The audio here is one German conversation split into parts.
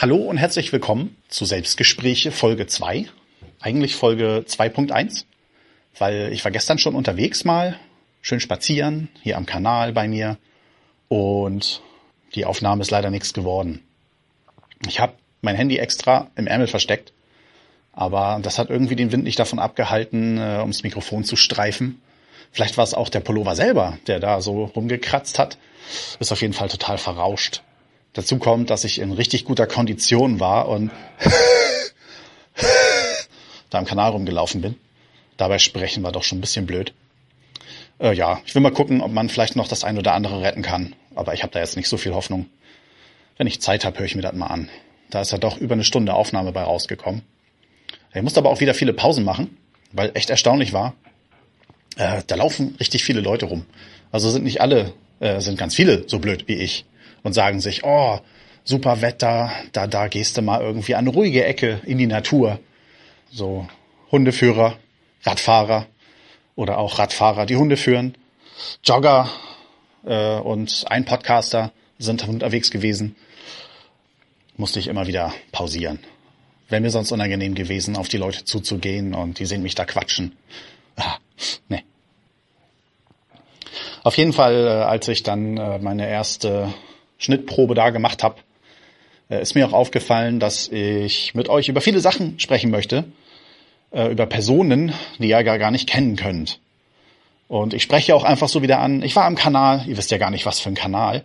Hallo und herzlich willkommen zu Selbstgespräche Folge 2. Eigentlich Folge 2.1, weil ich war gestern schon unterwegs mal, schön spazieren, hier am Kanal bei mir und die Aufnahme ist leider nichts geworden. Ich habe mein Handy extra im Ärmel versteckt, aber das hat irgendwie den Wind nicht davon abgehalten, äh, ums Mikrofon zu streifen. Vielleicht war es auch der Pullover selber, der da so rumgekratzt hat. Ist auf jeden Fall total verrauscht. Dazu kommt, dass ich in richtig guter Kondition war und da am Kanal rumgelaufen bin. Dabei sprechen war doch schon ein bisschen blöd. Äh, ja, ich will mal gucken, ob man vielleicht noch das ein oder andere retten kann. Aber ich habe da jetzt nicht so viel Hoffnung. Wenn ich Zeit habe, höre ich mir das mal an. Da ist ja doch über eine Stunde Aufnahme bei rausgekommen. Ich musste aber auch wieder viele Pausen machen, weil echt erstaunlich war. Äh, da laufen richtig viele Leute rum. Also sind nicht alle, äh, sind ganz viele so blöd wie ich und sagen sich, oh, super Wetter, da, da gehst du mal irgendwie an eine ruhige Ecke in die Natur. So Hundeführer, Radfahrer oder auch Radfahrer, die Hunde führen, Jogger äh, und ein Podcaster sind unterwegs gewesen. Musste ich immer wieder pausieren. Wäre mir sonst unangenehm gewesen, auf die Leute zuzugehen und die sehen mich da quatschen. Ah, nee. Auf jeden Fall, äh, als ich dann äh, meine erste Schnittprobe da gemacht habe, äh, ist mir auch aufgefallen, dass ich mit euch über viele Sachen sprechen möchte, äh, über Personen, die ihr gar nicht kennen könnt. Und ich spreche auch einfach so wieder an, ich war am Kanal, ihr wisst ja gar nicht, was für ein Kanal.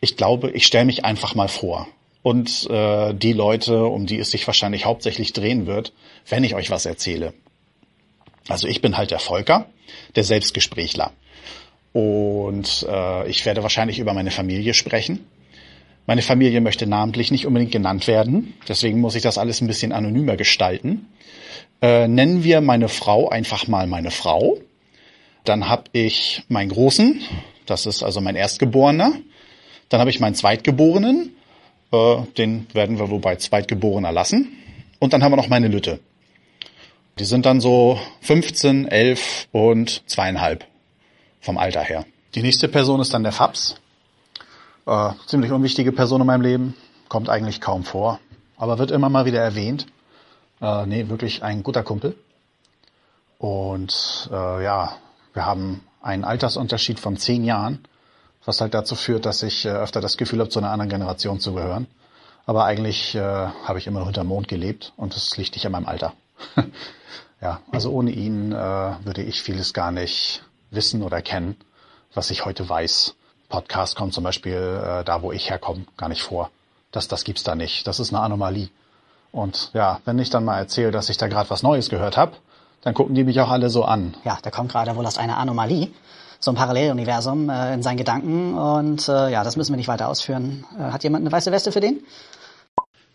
Ich glaube, ich stelle mich einfach mal vor. Und äh, die Leute, um die es sich wahrscheinlich hauptsächlich drehen wird, wenn ich euch was erzähle. Also ich bin halt der Volker, der Selbstgesprächler. Und äh, ich werde wahrscheinlich über meine Familie sprechen. Meine Familie möchte namentlich nicht unbedingt genannt werden, deswegen muss ich das alles ein bisschen anonymer gestalten. Äh, nennen wir meine Frau einfach mal meine Frau. Dann habe ich meinen Großen, das ist also mein Erstgeborener. Dann habe ich meinen Zweitgeborenen, äh, den werden wir wohl bei Zweitgeborener lassen. Und dann haben wir noch meine Lütte. Die sind dann so 15, 11 und zweieinhalb vom Alter her. Die nächste Person ist dann der Fabs. Äh, ziemlich unwichtige Person in meinem Leben, kommt eigentlich kaum vor, aber wird immer mal wieder erwähnt. Äh, nee, wirklich ein guter Kumpel. Und äh, ja, wir haben einen Altersunterschied von zehn Jahren, was halt dazu führt, dass ich äh, öfter das Gefühl habe, zu einer anderen Generation zu gehören. Aber eigentlich äh, habe ich immer noch hinterm Mond gelebt und das liegt nicht an meinem Alter. ja, also ohne ihn äh, würde ich vieles gar nicht wissen oder kennen, was ich heute weiß. Podcast kommt zum Beispiel äh, da, wo ich herkomme, gar nicht vor. Das, das gibt's da nicht. Das ist eine Anomalie. Und ja, wenn ich dann mal erzähle, dass ich da gerade was Neues gehört habe, dann gucken die mich auch alle so an. Ja, da kommt gerade wohl aus einer Anomalie, so ein Paralleluniversum äh, in seinen Gedanken. Und äh, ja, das müssen wir nicht weiter ausführen. Äh, hat jemand eine weiße Weste für den?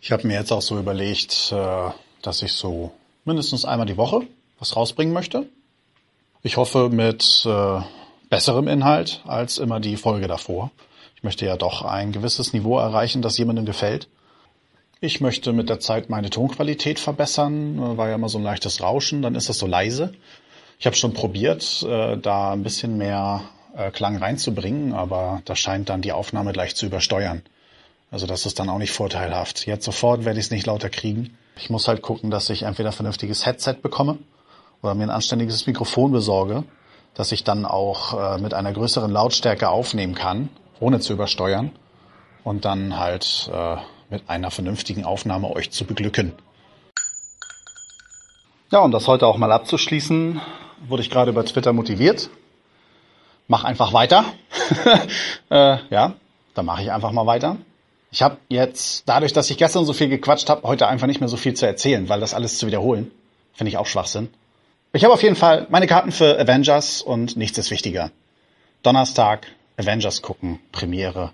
Ich habe mir jetzt auch so überlegt, äh, dass ich so mindestens einmal die Woche was rausbringen möchte. Ich hoffe mit äh, besserem Inhalt als immer die Folge davor. Ich möchte ja doch ein gewisses Niveau erreichen, das jemandem gefällt. Ich möchte mit der Zeit meine Tonqualität verbessern. Äh, war ja immer so ein leichtes Rauschen, dann ist das so leise. Ich habe schon probiert, äh, da ein bisschen mehr äh, Klang reinzubringen, aber da scheint dann die Aufnahme gleich zu übersteuern. Also das ist dann auch nicht vorteilhaft. Jetzt sofort werde ich es nicht lauter kriegen. Ich muss halt gucken, dass ich entweder ein vernünftiges Headset bekomme oder mir ein anständiges Mikrofon besorge, dass ich dann auch äh, mit einer größeren Lautstärke aufnehmen kann, ohne zu übersteuern und dann halt äh, mit einer vernünftigen Aufnahme euch zu beglücken. Ja, um das heute auch mal abzuschließen, wurde ich gerade über Twitter motiviert. Mach einfach weiter. äh, ja, dann mache ich einfach mal weiter. Ich habe jetzt, dadurch, dass ich gestern so viel gequatscht habe, heute einfach nicht mehr so viel zu erzählen, weil das alles zu wiederholen, finde ich auch Schwachsinn. Ich habe auf jeden Fall meine Karten für Avengers und nichts ist wichtiger. Donnerstag Avengers gucken, Premiere.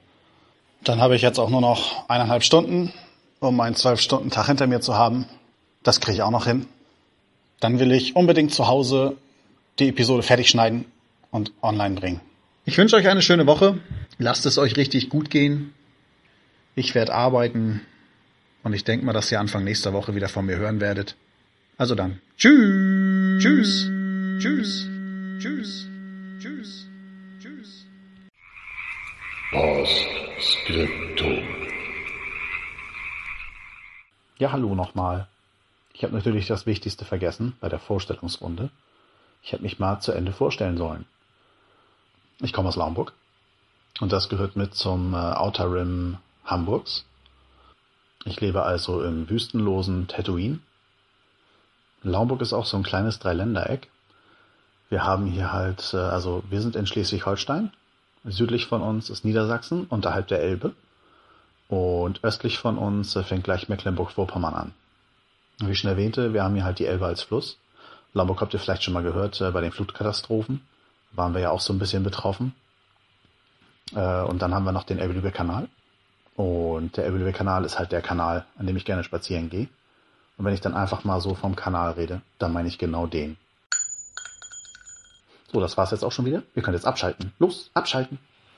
Dann habe ich jetzt auch nur noch eineinhalb Stunden, um einen zwölf Stunden Tag hinter mir zu haben. Das kriege ich auch noch hin. Dann will ich unbedingt zu Hause die Episode fertig schneiden und online bringen. Ich wünsche euch eine schöne Woche. Lasst es euch richtig gut gehen. Ich werde arbeiten und ich denke mal, dass ihr Anfang nächster Woche wieder von mir hören werdet. Also dann. Tschüss. Tschüss. Tschüss. Tschüss. Tschüss. Tschüss. Post Scriptum. Ja, hallo nochmal. Ich habe natürlich das Wichtigste vergessen bei der Vorstellungsrunde. Ich hätte mich mal zu Ende vorstellen sollen. Ich komme aus Laumburg und das gehört mit zum äh, Outer Rim Hamburgs. Ich lebe also im wüstenlosen Tatooine. Laumburg ist auch so ein kleines Dreiländereck. Wir haben hier halt, äh, also wir sind in Schleswig-Holstein. Südlich von uns ist Niedersachsen unterhalb der Elbe. Und östlich von uns äh, fängt gleich Mecklenburg-Vorpommern an. Wie ich schon erwähnte, wir haben hier halt die Elbe als Fluss. Lamburg habt ihr vielleicht schon mal gehört, äh, bei den Flutkatastrophen waren wir ja auch so ein bisschen betroffen. Und dann haben wir noch den Elbe-Lübeck-Kanal. Und der Elbe-Lübeck-Kanal ist halt der Kanal, an dem ich gerne spazieren gehe. Und wenn ich dann einfach mal so vom Kanal rede, dann meine ich genau den. So, das war's jetzt auch schon wieder. Wir können jetzt abschalten. Los, abschalten.